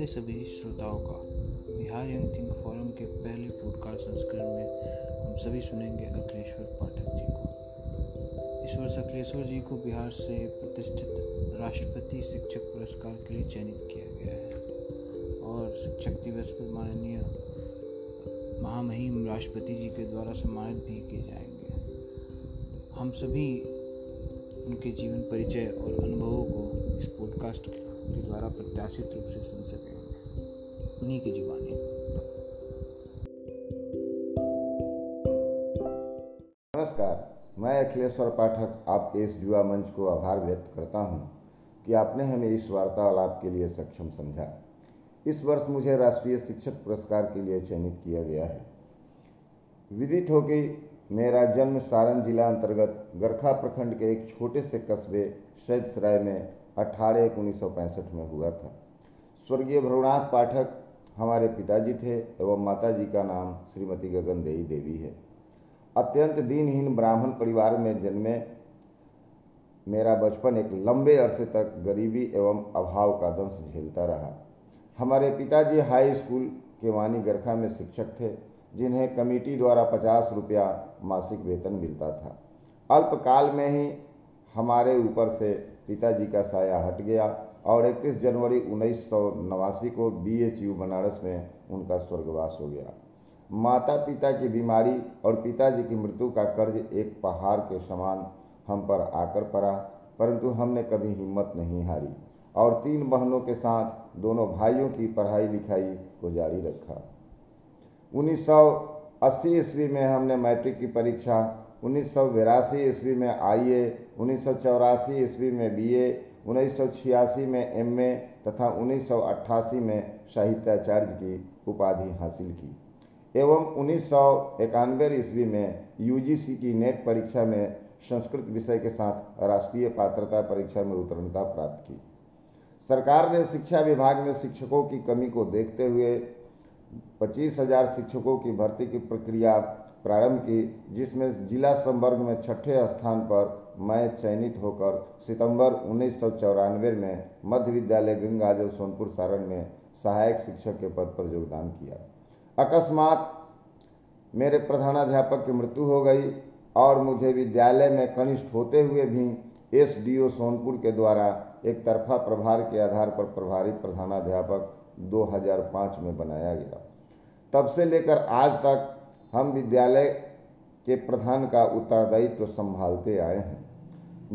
नमस्ते सभी श्रोताओं का बिहार यंग थिंक फोरम के पहले पॉडकास्ट संस्करण में हम सभी सुनेंगे अखिलेश्वर पाठक जी को। इस वर्ष अखिलेश्वर जी को बिहार से प्रतिष्ठित राष्ट्रपति शिक्षक पुरस्कार के लिए चयनित किया गया है और शिक्षक दिवस पर माननीय महामहिम राष्ट्रपति जी के द्वारा सम्मानित भी किए जाएँगे। हम सभी उनके जीवन परिचय और अनुभवों को इस पॉडकास्ट के द्वारा प्रत्याशित रूप से सुन सकेंगे उन्हीं की जुबानी। नमस्कार, मैं अखिलेश्वर पाठक आपके इस युवा मंच को आभार व्यक्त करता हूँ कि आपने हमें इस वार्तालाप के लिए सक्षम समझा। इस वर्ष मुझे राष्ट्रीय शिक्षक पुरस्कार के लिए चयनित किया गया है। विदित हो कि मेरा जन्म सारण जिला अंतर्गत गरखा प्रखंड के एक छोटे से कस्बे सैदसराय में अठारह एक उन्नीस में हुआ था। स्वर्गीय भरुणाथ पाठक हमारे पिताजी थे एवं माता जी का नाम श्रीमती गगन देवी देवी है। अत्यंत दीनहीन ब्राह्मण परिवार में जन्मे मेरा बचपन एक लंबे अरसे तक गरीबी एवं अभाव का दंश झेलता रहा। हमारे पिताजी हाई स्कूल के वानी गरखा में शिक्षक थे, जिन्हें कमेटी द्वारा पचास रुपया मासिक वेतन मिलता था। अल्पकाल में ही हमारे ऊपर से पिताजी का साया हट गया। और 31 जनवरी उन्नीस सौ नवासी को बीएचयू बनारस में उनका स्वर्गवास हो गया। माता पिता की बीमारी और पिताजी की मृत्यु का कर्ज एक पहाड़ के समान हम पर आकर पड़ा, परंतु हमने कभी हिम्मत नहीं हारी और तीन बहनों के साथ दोनों भाइयों की पढ़ाई लिखाई को जारी रखा। उन्नीस अस्सी ईस्वी में हमने मैट्रिक की परीक्षा, उन्नीस सौ ईस्वी में आई ए, उन्नीस सौ चौरासी ईस्वी में बी ए उन्नीस सौ छियासी में एमए तथा उन्नीस सौ अट्ठासी में साहित्याचार्य की उपाधि हासिल की। एवं उन्नीस सौ इक्यानवे ईस्वी में यूजीसी की नेट परीक्षा में संस्कृत विषय के साथ राष्ट्रीय पात्रता परीक्षा में उत्तीर्णता प्राप्त की। सरकार ने शिक्षा विभाग में शिक्षकों की कमी को देखते हुए पच्चीस हज़ार शिक्षकों की भर्ती की प्रक्रिया प्रारंभ की, जिसमें जिला संवर्ग में छठे स्थान पर मैं चयनित होकर सितंबर उन्नीस सौ चौरानवे में मध्य विद्यालय गंगाजल सोनपुर सारण में सहायक शिक्षक के पद पर योगदान किया। अकस्मात मेरे प्रधानाध्यापक की मृत्यु हो गई और मुझे विद्यालय में कनिष्ठ होते हुए भी एसडीओ सोनपुर के द्वारा एक तरफा प्रभार के आधार पर प्रभारी प्रधानाध्यापक 2005 में बनाया गया। तब से लेकर आज तक हम विद्यालय के प्रधान का उत्तरदायित्व संभालते आए हैं।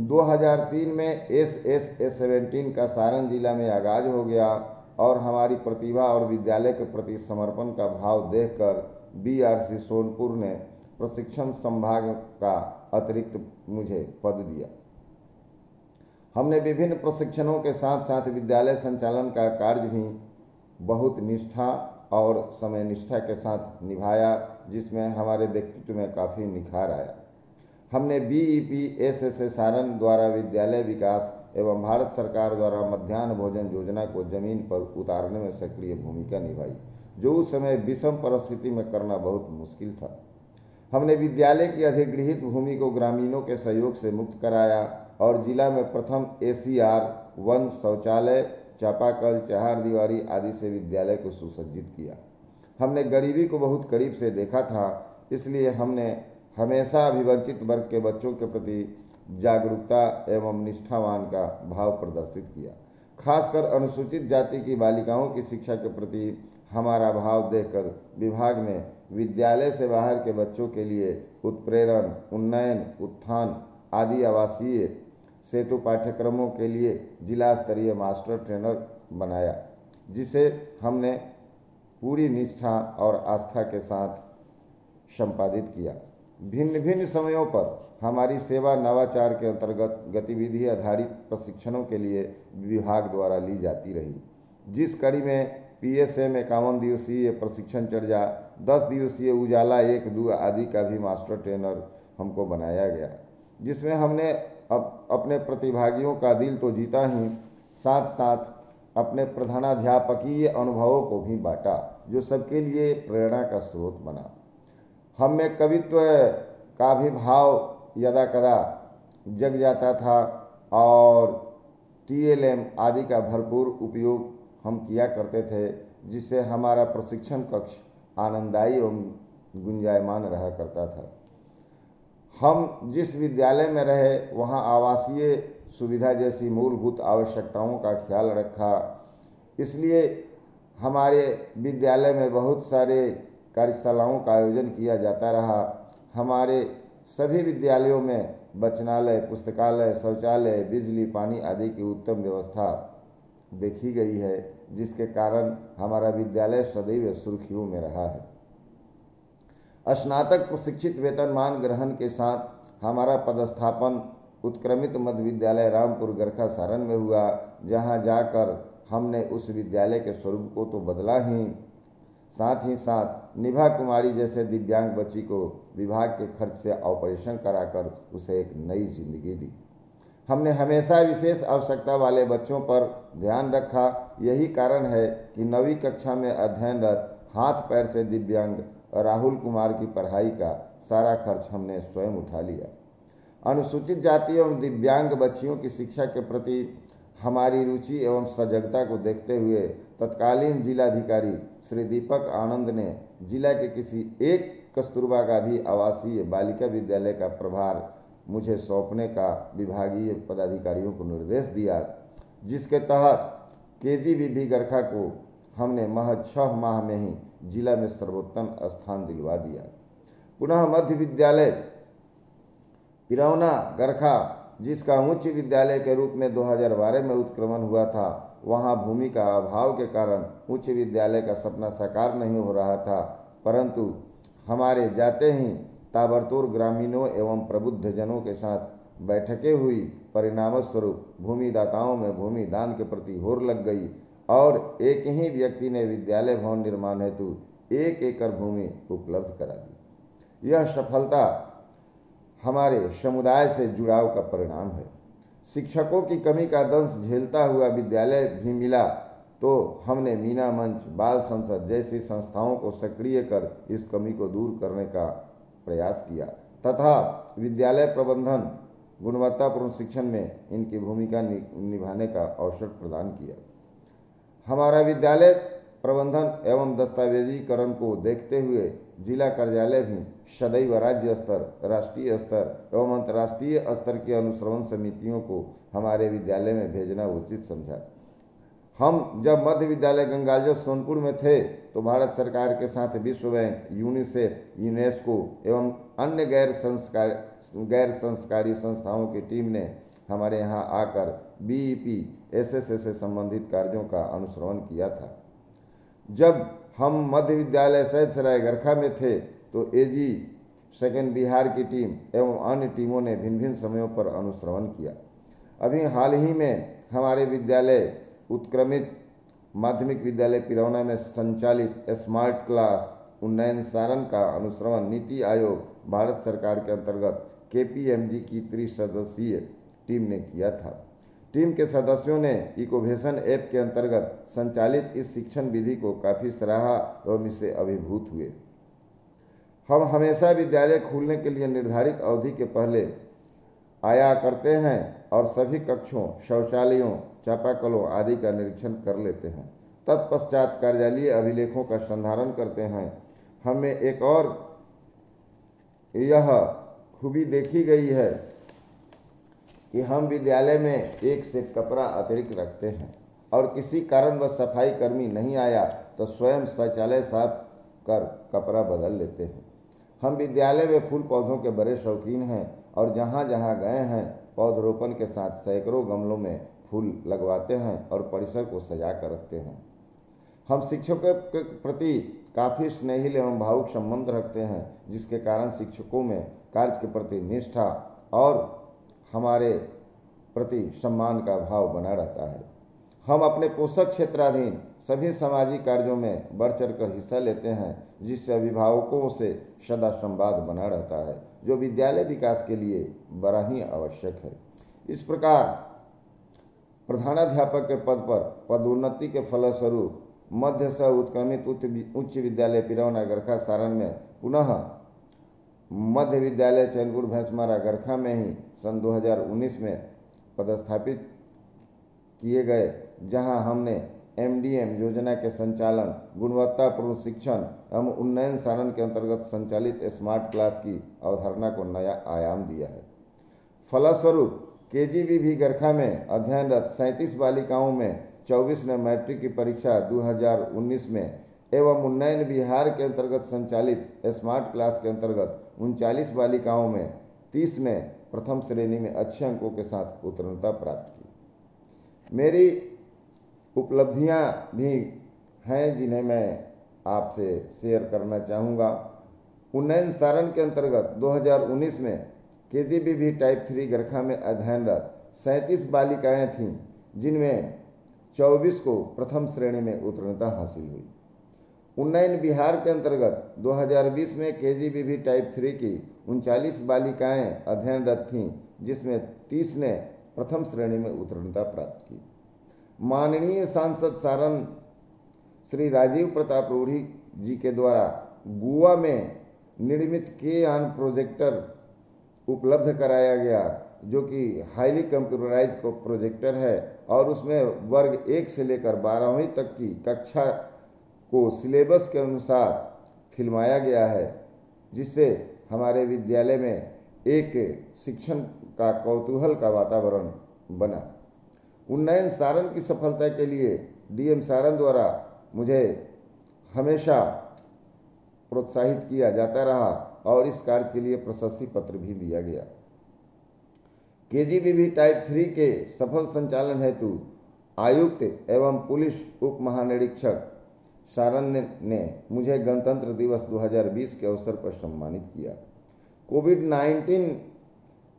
2003 में एस एस एस सेवेंटीन का सारण जिला में आगाज़ हो गया और हमारी प्रतिभा और विद्यालय के प्रति समर्पण का भाव देखकर बीआरसी सोनपुर ने प्रशिक्षण संभाग का अतिरिक्त मुझे पद दिया। हमने विभिन्न प्रशिक्षणों के साथ साथ विद्यालय संचालन का कार्य भी बहुत निष्ठा और समय निष्ठा के साथ निभाया। जिसमें हमारे व्यक्तित्व में काफ़ी निखार आया। हमने B E P S S S Saran द्वारा विद्यालय विकास एवं भारत सरकार द्वारा मध्यान्ह भोजन योजना को ज़मीन पर उतारने में सक्रिय भूमिका निभाई, जो उस समय विषम परिस्थिति में करना बहुत मुश्किल था। हमने विद्यालय की अधिगृहित भूमि को ग्रामीणों के सहयोग से मुक्त कराया और जिला में प्रथम ए सी आर वन शौचालय, चापाकल, चहार दीवारी आदि से विद्यालय को सुसज्जित किया। हमने गरीबी को बहुत करीब से देखा था, इसलिए हमने हमेशा अभिवंचित वर्ग के बच्चों के प्रति जागरूकता एवं निष्ठावान का भाव प्रदर्शित किया। खासकर अनुसूचित जाति की बालिकाओं की शिक्षा के प्रति हमारा भाव देखकर विभाग ने विद्यालय से बाहर के बच्चों के लिए उत्प्रेरण, उन्नयन, उत्थान आदि आवासीय सेतु पाठ्यक्रमों के लिए जिला स्तरीय मास्टर ट्रेनर बनाया, जिसे हमने पूरी निष्ठा और आस्था के साथ संपादित किया। भिन्न भिन्न समयों पर हमारी सेवा नवाचार के अंतर्गत गतिविधि आधारित प्रशिक्षणों के लिए विभाग द्वारा ली जाती रही। जिस कड़ी में पी एस एम इक्यावन दिवसीय प्रशिक्षण चर्चा, दस दिवसीय उजाला, एक दो आदि का भी मास्टर ट्रेनर हमको बनाया गया, जिसमें हमने अब अपने प्रतिभागियों का दिल तो जीता ही साथ साथ अपने प्रधानाध्यापकीय अनुभवों को भी बांटा, जो सबके लिए प्रेरणा का स्रोत बना। हम में कवित्व का भी भाव यदा कदा जग जाता था और टीएलएम आदि का भरपूर उपयोग हम किया करते थे, जिससे हमारा प्रशिक्षण कक्ष आनंददायी एवं गुंजायमान रहा करता था। हम जिस विद्यालय में रहे, वहाँ आवासीय सुविधा जैसी मूलभूत आवश्यकताओं का ख्याल रखा। इसलिए हमारे विद्यालय में बहुत सारे कार्यशालाओं का आयोजन किया जाता रहा। हमारे सभी विद्यालयों में बचनालय, पुस्तकालय, शौचालय, बिजली, पानी आदि की उत्तम व्यवस्था देखी गई है, जिसके कारण हमारा विद्यालय सदैव सुर्खियों में रहा है। स्नातक प्रशिक्षित वेतनमान ग्रहण के साथ हमारा पदस्थापन उत्क्रमित मध्य विद्यालय रामपुर गरखा सारण में हुआ, जहाँ जाकर हमने उस विद्यालय के स्वरूप को तो बदला ही। साथ ही साथ निभा कुमारी जैसे दिव्यांग बच्ची को विभाग के खर्च से ऑपरेशन कराकर उसे एक नई ज़िंदगी दी। हमने हमेशा विशेष आवश्यकता वाले बच्चों पर ध्यान रखा। यही कारण है कि नवी कक्षा में अध्ययनरत हाथ पैर से दिव्यांग राहुल कुमार की पढ़ाई का सारा खर्च हमने स्वयं उठा लिया। अनुसूचित जाति एवं दिव्यांग बच्चियों की शिक्षा के प्रति हमारी रुचि एवं सजगता को देखते हुए तत्कालीन जिलाधिकारी श्री दीपक आनंद ने जिला के किसी एक कस्तूरबा गांधी आवासीय बालिका विद्यालय का प्रभार मुझे सौंपने का विभागीय पदाधिकारियों को निर्देश दिया, जिसके तहत के जी बी गरखा को हमने महज छह माह में ही जिला में सर्वोत्तम स्थान दिलवा दिया। पुनः मध्य विद्यालय पिरौना गरखा, जिसका उच्च विद्यालय के रूप में 2012 में उत्क्रमण हुआ था, वहाँ भूमि का अभाव के कारण उच्च विद्यालय का सपना साकार नहीं हो रहा था। परंतु हमारे जाते ही ताबड़तोड़ ग्रामीणों एवं प्रबुद्ध जनों के साथ बैठकें हुई। परिणाम स्वरूप भूमिदाताओं में भूमि दान के प्रति होर लग गई और एक ही व्यक्ति ने विद्यालय भवन निर्माण हेतु एक एकड़ भूमि उपलब्ध करा दी। यह सफलता हमारे समुदाय से जुड़ाव का परिणाम है। शिक्षकों की कमी का दंश झेलता हुआ विद्यालय भी मिला तो हमने मीना मंच, बाल संसद जैसी संस्थाओं को सक्रिय कर इस कमी को दूर करने का प्रयास किया, तथा विद्यालय प्रबंधन गुणवत्तापूर्ण शिक्षण में इनकी भूमिका निभाने का अवसर प्रदान किया। हमारा विद्यालय प्रबंधन एवं दस्तावेजीकरण को देखते हुए जिला कार्यालय भी सदैव राज्य स्तर, राष्ट्रीय स्तर एवं अंतर्राष्ट्रीय स्तर की अनुश्रवण समितियों को हमारे विद्यालय में भेजना उचित समझा। हम जब मध्य विद्यालय गंगाजल सोनपुर में थे तो भारत सरकार के साथ विश्व बैंक, यूनिसेफ, यूनेस्को एवं अन्य गैर संस्कार, गैर संस्कारी संस्थाओं की टीम ने हमारे यहाँ आकर बीईपी एसएसए से संबंधित कार्यों का अनुश्रवण किया था। जब हम मध्य विद्यालय सैद सराय गरखा में थे तो एजी सेकेंड बिहार की टीम एवं अन्य टीमों ने भिन्न भिन्न समयों पर अनुश्रवण किया। अभी हाल ही में हमारे विद्यालय उत्क्रमित माध्यमिक विद्यालय पिरौना में संचालित स्मार्ट क्लास उन्नयन सारण का अनुश्रवण नीति आयोग भारत सरकार के अंतर्गत के की त्रिसदस्यीय टीम ने किया था। टीम के सदस्यों ने इकोवेशन ऐप के अंतर्गत संचालित इस शिक्षण विधि को काफ़ी सराहा एवं इससे अभिभूत हुए। हम हमेशा विद्यालय खुलने के लिए निर्धारित अवधि के पहले आया करते हैं और सभी कक्षों, शौचालयों, चापाकलों आदि का निरीक्षण कर लेते हैं। तत्पश्चात कार्यालय अभिलेखों का संधारण करते हैं। हमें एक और यह खूबी देखी गई है कि हम विद्यालय में एक से कपड़ा अतिरिक्त रखते हैं और किसी कारण वह सफ़ाई कर्मी नहीं आया तो स्वयं शौचालय साफ़ कर कपड़ा बदल लेते हैं। हम विद्यालय में फूल पौधों के बड़े शौकीन हैं और जहाँ जहाँ गए हैं पौधरोपण के साथ सैकड़ों गमलों में फूल लगवाते हैं और परिसर को सजा कर रखते हैं। हम शिक्षकों के प्रति काफ़ी स्नेहिल एवं भावुक संबंध रखते हैं, जिसके कारण शिक्षकों में कार्य के प्रति निष्ठा और हमारे प्रति सम्मान का भाव बना रहता है। हम अपने पोषक क्षेत्राधीन सभी सामाजिक कार्यों में बढ़ चढ़ कर हिस्सा लेते हैं, जिससे अभिभावकों से सदा संवाद बना रहता है, जो विद्यालय विकास के लिए बड़ा ही आवश्यक है। इस प्रकार प्रधानाध्यापक के पद पर पदोन्नति के फलस्वरूप मध्य से उत्क्रमित उच्च विद्यालय पिरौना गरखा सारण में पुनः मध्य विद्यालय चैनपुर भैंसमारा गरखा में ही सन 2019 में पदस्थापित किए गए, जहाँ हमने एमडीएम योजना के संचालन, गुणवत्तापूर्ण शिक्षण एवं उन्नयन सारण के अंतर्गत संचालित स्मार्ट क्लास की अवधारणा को नया आयाम दिया है। फलस्वरूप के भी गरखा में अध्ययनरत सैंतीस बालिकाओं में 24 ने मैट्रिक की परीक्षा 2019 में एवं उन्नयन बिहार के अंतर्गत संचालित स्मार्ट क्लास के अंतर्गत उनचालीस बालिकाओं में 30 ने प्रथम श्रेणी में अच्छे अंकों के साथ उत्तीर्णता प्राप्त की। मेरी उपलब्धियाँ भी हैं जिन्हें मैं आपसे शेयर करना चाहूँगा। उन्नयन सारण के अंतर्गत 2019 में K G B V type three Garkha में अध्ययनरत सैंतीस बालिकाएँ थीं, जिनमें 24 को प्रथम श्रेणी में उत्तीर्णता हासिल हुई। उन्नयन बिहार के अंतर्गत 2020 में के भी टाइप थ्री की उनचालीस बालिकाएँ अध्ययनरत थीं, जिसमें 30 ने प्रथम श्रेणी में उत्तीर्णता प्राप्त की। माननीय सांसद सारण श्री राजीव प्रताप रूढ़ी जी के द्वारा गोवा में निर्मित के आन प्रोजेक्टर उपलब्ध कराया गया, जो कि हाईली कंप्यूटराइज प्रोजेक्टर है और उसमें वर्ग एक से लेकर बारहवीं तक की कक्षा को सिलेबस के अनुसार फिल्माया गया है, जिससे हमारे विद्यालय में एक शिक्षण का कौतूहल का वातावरण बना। उन्नयन सारण की सफलता के लिए डीएम सारण द्वारा मुझे हमेशा प्रोत्साहित किया जाता रहा और इस कार्य के लिए प्रशस्ति पत्र भी दिया गया। के टाइप थ्री के सफल संचालन हेतु आयुक्त एवं पुलिस उप महानिरीक्षक सारण ने, मुझे गणतंत्र दिवस 2020 के अवसर पर सम्मानित किया। कोविड 19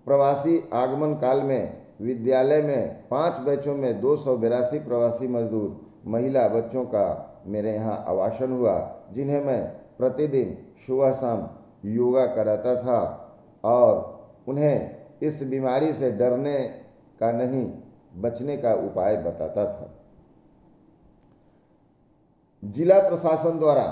प्रवासी आगमन काल में विद्यालय में पाँच बैचों में दो प्रवासी मजदूर महिला बच्चों का मेरे यहाँ आवासन हुआ जिन्हें मैं प्रतिदिन सुबह शाम योगा कराता था और उन्हें इस बीमारी से डरने का नहीं बचने का उपाय बताता था। जिला प्रशासन द्वारा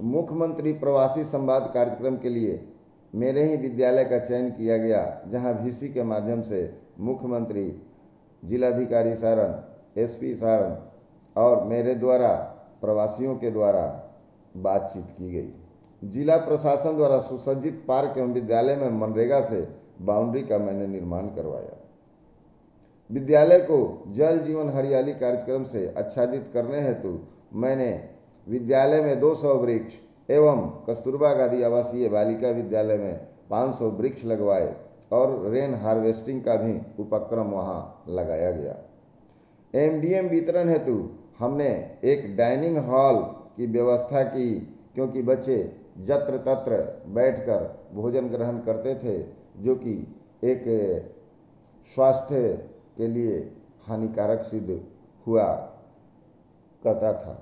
मुख्यमंत्री प्रवासी संवाद कार्यक्रम के लिए मेरे ही विद्यालय का चयन किया गया, जहाँ भीसी के माध्यम से मुख्यमंत्री, जिलाधिकारी सारण एसपी सारण और मेरे द्वारा, प्रवासियों के द्वारा बातचीत की गई। जिला प्रशासन द्वारा सुसज्जित पार्क एवं विद्यालय में मनरेगा से बाउंड्री का मैंने निर्माण करवाया। विद्यालय को जल जीवन हरियाली कार्यक्रम से आच्छादित करने हेतु मैंने विद्यालय में 200 वृक्ष एवं कस्तूरबा गांधी आवासीय बालिका विद्यालय में 500 वृक्ष लगवाए और रेन हार्वेस्टिंग का भी उपक्रम वहाँ लगाया गया। एमडीएम वितरण हेतु हमने एक डाइनिंग हॉल की व्यवस्था की, क्योंकि बच्चे जत्र तत्र बैठकर भोजन ग्रहण करते थे, जो कि एक स्वास्थ्य के लिए हानिकारक सिद्ध हुआ। करता था।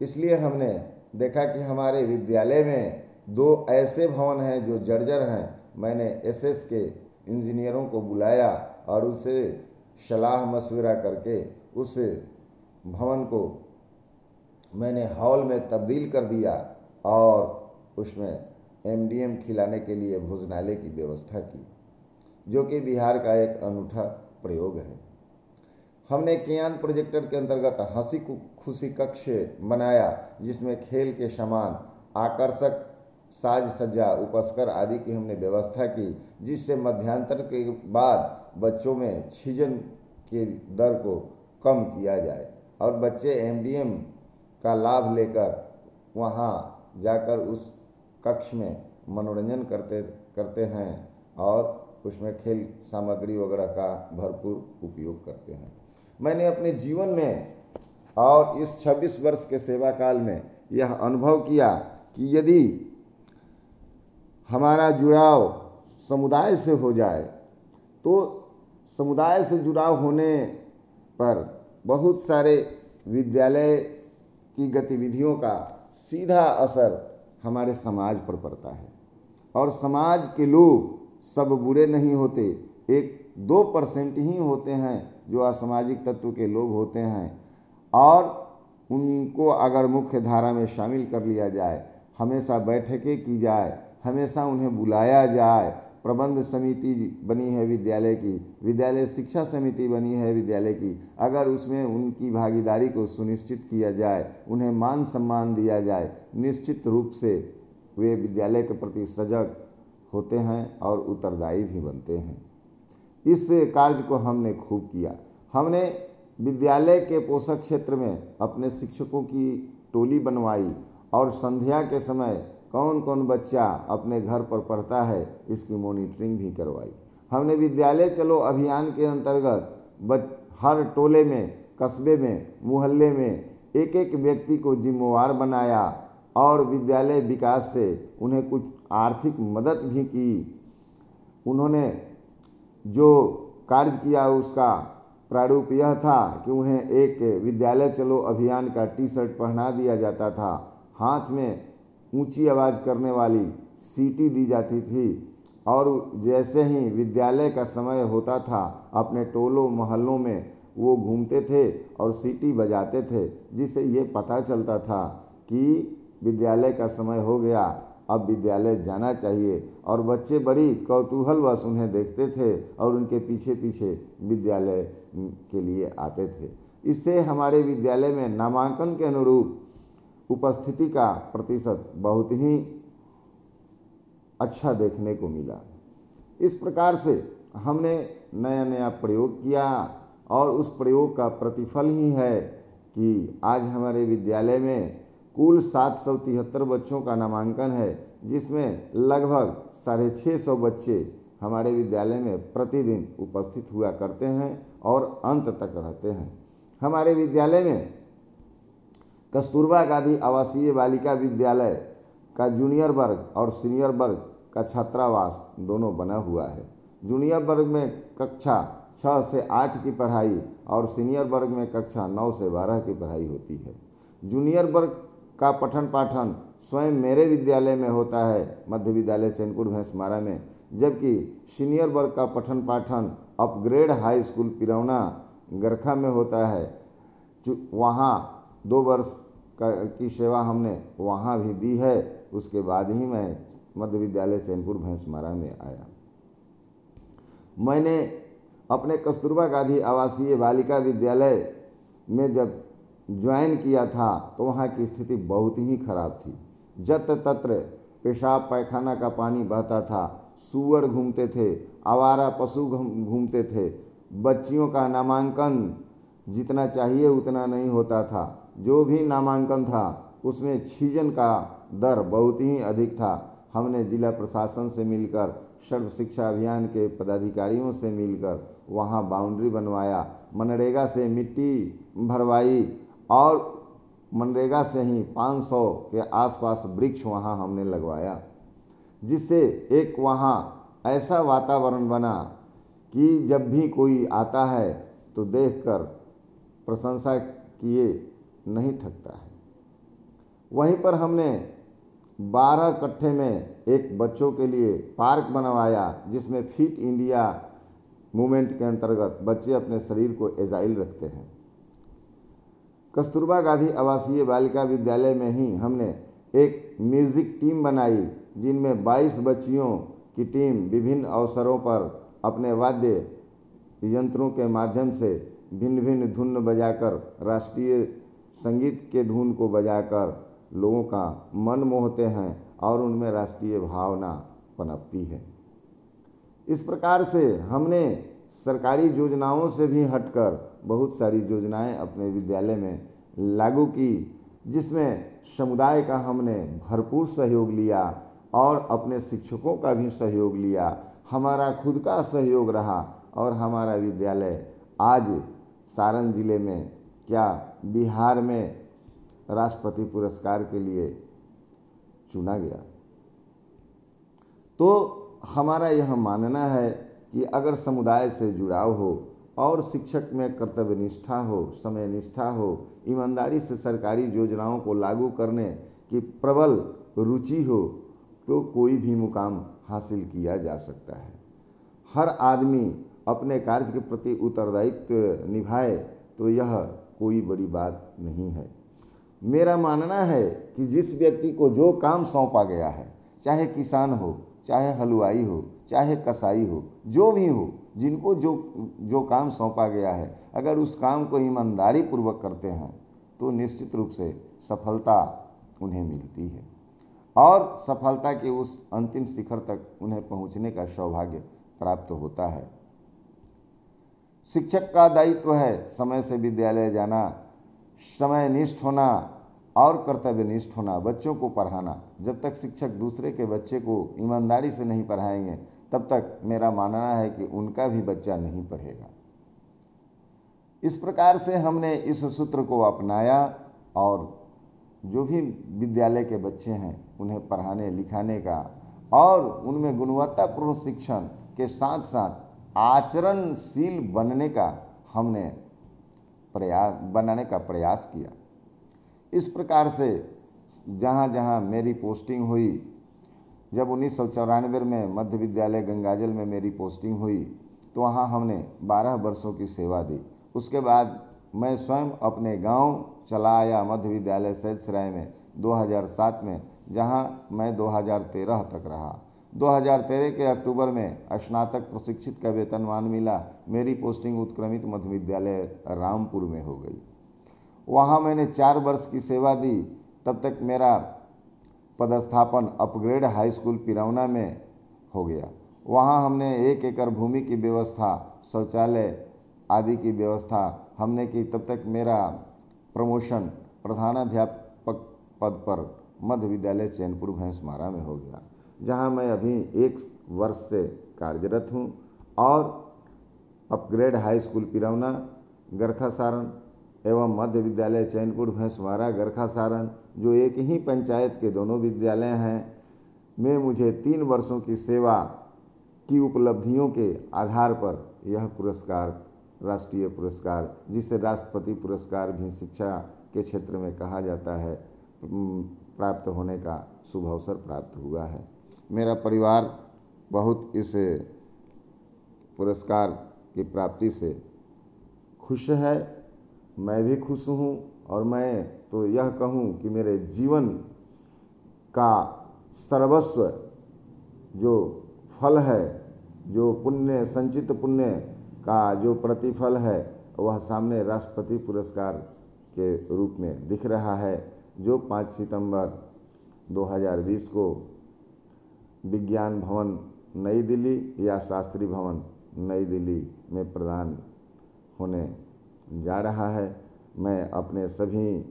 इसलिए हमने देखा कि हमारे विद्यालय में दो ऐसे भवन हैं जो जर्जर हैं। मैंने एसएस के इंजीनियरों को बुलाया और उनसे सलाह मशवरा करके उस भवन को मैंने हॉल में तब्दील कर दिया और उसमें एमडीएम खिलाने के लिए भोजनालय की व्यवस्था की, जो कि बिहार का एक अनूठा प्रयोग है। हमने कियान प्रोजेक्टर के अंतर्गत हँसी खुशी कक्ष बनाया, जिसमें खेल के समान आकर्षक साज सज्जा, उपस्कर आदि की हमने व्यवस्था की, जिससे मध्यांतर के बाद बच्चों में छीजन के दर को कम किया जाए और बच्चे एमडीएम का लाभ लेकर वहाँ जाकर उस कक्ष में मनोरंजन करते करते हैं और उसमें खेल सामग्री वगैरह का भरपूर उपयोग करते हैं। मैंने अपने जीवन में और इस 26 वर्ष के सेवा काल में यह अनुभव किया कि यदि हमारा जुड़ाव समुदाय से हो जाए तो समुदाय से जुड़ाव होने पर बहुत सारे विद्यालय की गतिविधियों का सीधा असर हमारे समाज पर पड़ता है। और समाज के लोग सब बुरे नहीं होते, एक दो परसेंट ही होते हैं जो असामाजिक तत्व के लोग होते हैं और उनको अगर मुख्य धारा में शामिल कर लिया जाए, हमेशा बैठकें की जाए, हमेशा उन्हें बुलाया जाए। प्रबंध समिति बनी है विद्यालय की, विद्यालय शिक्षा समिति बनी है विद्यालय की। अगर उसमें उनकी भागीदारी को सुनिश्चित किया जाए, उन्हें मान सम्मान दिया जाए, निश्चित रूप से वे विद्यालय के प्रति सजग होते हैं और उत्तरदायी भी बनते हैं। इस कार्य को हमने खूब किया। हमने विद्यालय के पोषक क्षेत्र में अपने शिक्षकों की टोली बनवाई और संध्या के समय कौन कौन बच्चा अपने घर पर पढ़ता है, इसकी मॉनिटरिंग भी करवाई। हमने विद्यालय चलो अभियान के अंतर्गत हर टोले में, कस्बे में, मोहल्ले में एक एक व्यक्ति को जिम्मेवार बनाया और विद्यालय विकास से उन्हें कुछ आर्थिक मदद भी की। उन्होंने जो कार्य किया उसका प्रारूप यह था कि उन्हें एक विद्यालय चलो अभियान का टी शर्ट पहना दिया जाता था। हाथ में ऊँची आवाज़ करने वाली सीटी दी जाती थी और जैसे ही विद्यालय का समय होता था, अपने टोलों मोहल्लों में वो घूमते थे और सीटी बजाते थे जिससे ये पता चलता था कि विद्यालय का समय हो गया। अब विद्यालय जाना चाहिए। और बच्चे बड़ी कौतूहलवश उन्हें देखते थे और उनके पीछे पीछे विद्यालय के लिए आते थे। इससे हमारे विद्यालय में नामांकन के अनुरूप उपस्थिति का प्रतिशत बहुत ही अच्छा देखने को मिला। इस प्रकार से हमने नया नया प्रयोग किया और उस प्रयोग का प्रतिफल ही है कि आज हमारे विद्यालय में कुल सात सौ तिहत्तर बच्चों का नामांकन है, जिसमें लगभग साढ़े छः सौ बच्चे हमारे विद्यालय में प्रतिदिन उपस्थित हुआ करते हैं और अंत तक रहते हैं। हमारे विद्यालय में कस्तूरबा गांधी आवासीय बालिका विद्यालय का जूनियर वर्ग और सीनियर वर्ग का छात्रावास दोनों बना हुआ है। जूनियर वर्ग में कक्षा छः से आठ की पढ़ाई और सीनियर वर्ग में कक्षा नौ से बारह की पढ़ाई होती है। जूनियर वर्ग का पठन पाठन स्वयं मेरे विद्यालय में होता है, मध्य विद्यालय चैनपुर भैंसमारा में, जबकि सीनियर वर्ग का पठन पाठन upgrade high school Pirauna Garkha में होता है। वहाँ दो वर्ष का, की सेवा हमने वहाँ भी दी है, उसके बाद ही मैं मध्य विद्यालय चैनपुर भैंसमारा में आया। मैंने अपने कस्तूरबा गांधी आवासीय बालिका विद्यालय में जब ज्वाइन किया था तो वहाँ की स्थिति बहुत ही खराब थी। जत्र तत्र पेशाब पैखाना का पानी बहता था, सुअर घूमते थे, आवारा पशु घूमते थे। बच्चियों का नामांकन जितना चाहिए उतना नहीं होता था। जो भी नामांकन था, उसमें छीजन का दर बहुत ही अधिक था। हमने जिला प्रशासन से मिलकर, सर्व शिक्षा अभियान के पदाधिकारियों से मिलकर, वहाँ बाउंड्री बनवाया। मनरेगा से मिट्टी भरवाई और मनरेगा से ही 500 के आसपास वृक्ष वहाँ हमने लगवाया, जिससे एक वहाँ ऐसा वातावरण बना कि जब भी कोई आता है तो देखकर प्रशंसा किए नहीं थकता है। वहीं पर हमने बारह कट्ठे में एक बच्चों के लिए पार्क बनवाया, जिसमें फिट इंडिया मूवमेंट के अंतर्गत बच्चे अपने शरीर को एजाइल रखते हैं। कस्तूरबा गांधी आवासीय बालिका विद्यालय में ही हमने एक म्यूज़िक टीम बनाई, जिनमें 22 बच्चियों की टीम विभिन्न अवसरों पर अपने वाद्य यंत्रों के माध्यम से भिन्न भिन्न धुन बजाकर, राष्ट्रीय संगीत के धुन को बजाकर लोगों का मन मोहते हैं और उनमें राष्ट्रीय भावना पनपती है। इस प्रकार से हमने सरकारी योजनाओं से भी हटकर बहुत सारी योजनाएँ अपने विद्यालय में लागू की, जिसमें समुदाय का हमने भरपूर सहयोग लिया और अपने शिक्षकों का भी सहयोग लिया। हमारा खुद का सहयोग रहा और हमारा विद्यालय आज सारण ज़िले में, क्या बिहार में राष्ट्रपति पुरस्कार के लिए चुना गया। तो हमारा यह मानना है कि अगर समुदाय से जुड़ाव हो और शिक्षक में कर्तव्य निष्ठा हो, समय निष्ठा हो, ईमानदारी से सरकारी योजनाओं को लागू करने की प्रबल रुचि हो तो कोई भी मुकाम हासिल किया जा सकता है। हर आदमी अपने कार्य के प्रति उत्तरदायित्व निभाए तो यह कोई बड़ी बात नहीं है। मेरा मानना है कि जिस व्यक्ति को जो काम सौंपा गया है, चाहे किसान हो, चाहे हलवाई हो, चाहे कसाई हो, जो भी हो जिनको जो जो काम सौंपा गया है, अगर उस काम को ईमानदारी पूर्वक करते हैं तो निश्चित रूप से सफलता उन्हें मिलती है। और सफलता के उस अंतिम शिखर तक उन्हें पहुँचने का सौभाग्य प्राप्त होता है। शिक्षक का दायित्व तो है समय से विद्यालय जाना समय निष्ठ होना और कर्तव्यनिष्ठ होना, बच्चों को पढ़ाना। जब तक शिक्षक दूसरे के बच्चे को ईमानदारी से नहीं पढ़ाएँगे तब तक मेरा मानना है कि उनका भी बच्चा नहीं पढ़ेगा। इस प्रकार से हमने इस सूत्र को अपनाया और जो भी विद्यालय के बच्चे हैं, उन्हें पढ़ाने, लिखाने का और उनमें गुणवत्तापूर्ण शिक्षण के साथ साथ आचरणशील बनने का हमने प्रयास बनाने का प्रयास किया। इस प्रकार से जहाँ जहाँ मेरी पोस्टिंग हुई जब उन्नीस सौ चौरानवे में मध्य विद्यालय गंगाजल में मेरी पोस्टिंग हुई तो वहाँ हमने 12 वर्षों की सेवा दी। उसके बाद मैं स्वयं अपने गाँव चला आया मध्य विद्यालय सैद सराय में 2007 में, जहाँ मैं 2013 तक रहा। 2013 के अक्टूबर में स्नातक प्रशिक्षित का वेतनमान मिला, मेरी पोस्टिंग उत्क्रमित मध्य विद्यालय रामपुर में हो गई। वहाँ मैंने चार वर्ष की सेवा दी, तब तक मेरा पदस्थापन अपग्रेड हाई स्कूल पिरौना में हो गया। वहाँ हमने एक एकड़ भूमि की व्यवस्था, शौचालय आदि की व्यवस्था हमने की। तब तक मेरा प्रमोशन प्रधानाध्यापक पद पर मध्य विद्यालय चैनपुर भैंसमारा में हो गया, जहाँ मैं अभी एक वर्ष से कार्यरत हूँ। और upgrade high school Pirauna Garkha Saran एवं मध्य विद्यालय चैनपुर भैंसवारा गरखा सारण, जो एक ही पंचायत के दोनों विद्यालय हैं, में मुझे तीन वर्षों की सेवा की उपलब्धियों के आधार पर यह पुरस्कार, राष्ट्रीय पुरस्कार, जिसे राष्ट्रपति पुरस्कार भी शिक्षा के क्षेत्र में कहा जाता है प्राप्त होने का शुभ अवसर प्राप्त हुआ है। मेरा परिवार बहुत इस पुरस्कार की प्राप्ति से खुश है। मैं भी खुश हूँ और मैं तो यह कहूँ कि मेरे जीवन का सर्वस्व जो फल है, जो पुण्य, संचित पुण्य का जो प्रतिफल है, वह सामने राष्ट्रपति पुरस्कार के रूप में दिख रहा है, जो 5 सितंबर 2020 को विज्ञान भवन, नई दिल्ली या शास्त्री भवन, नई दिल्ली में प्रदान होने जा रहा है। मैं अपने सभी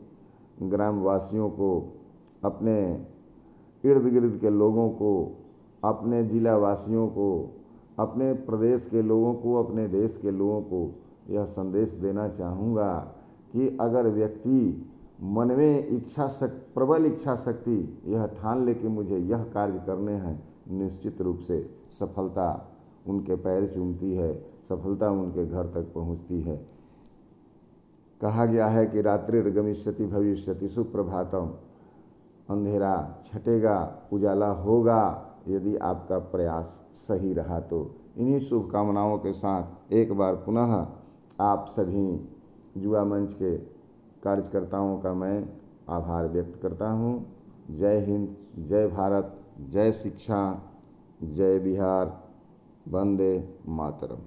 ग्रामवासियों को, अपने इर्द गिर्द के लोगों को, अपने जिला वासियों को, अपने प्रदेश के लोगों को, अपने देश के लोगों को यह संदेश देना चाहूँगा कि अगर व्यक्ति मन में इच्छा शक्ति प्रबल इच्छा शक्ति यह ठान ले कि मुझे यह कार्य करने हैं, निश्चित रूप से सफलता उनके पैर चूमती है, सफलता उनके घर तक पहुँचती है। कहा गया है कि रात्रि गमिष्यति भविष्यति, सुप्रभातम। अंधेरा छटेगा, उजाला होगा, यदि आपका प्रयास सही रहा तो। इन्हीं शुभकामनाओं के साथ एक बार पुनः आप सभी युवा मंच के कार्यकर्ताओं का मैं आभार व्यक्त करता हूँ। जय हिंद, जय भारत, जय शिक्षा, जय बिहार, वंदे मातरम।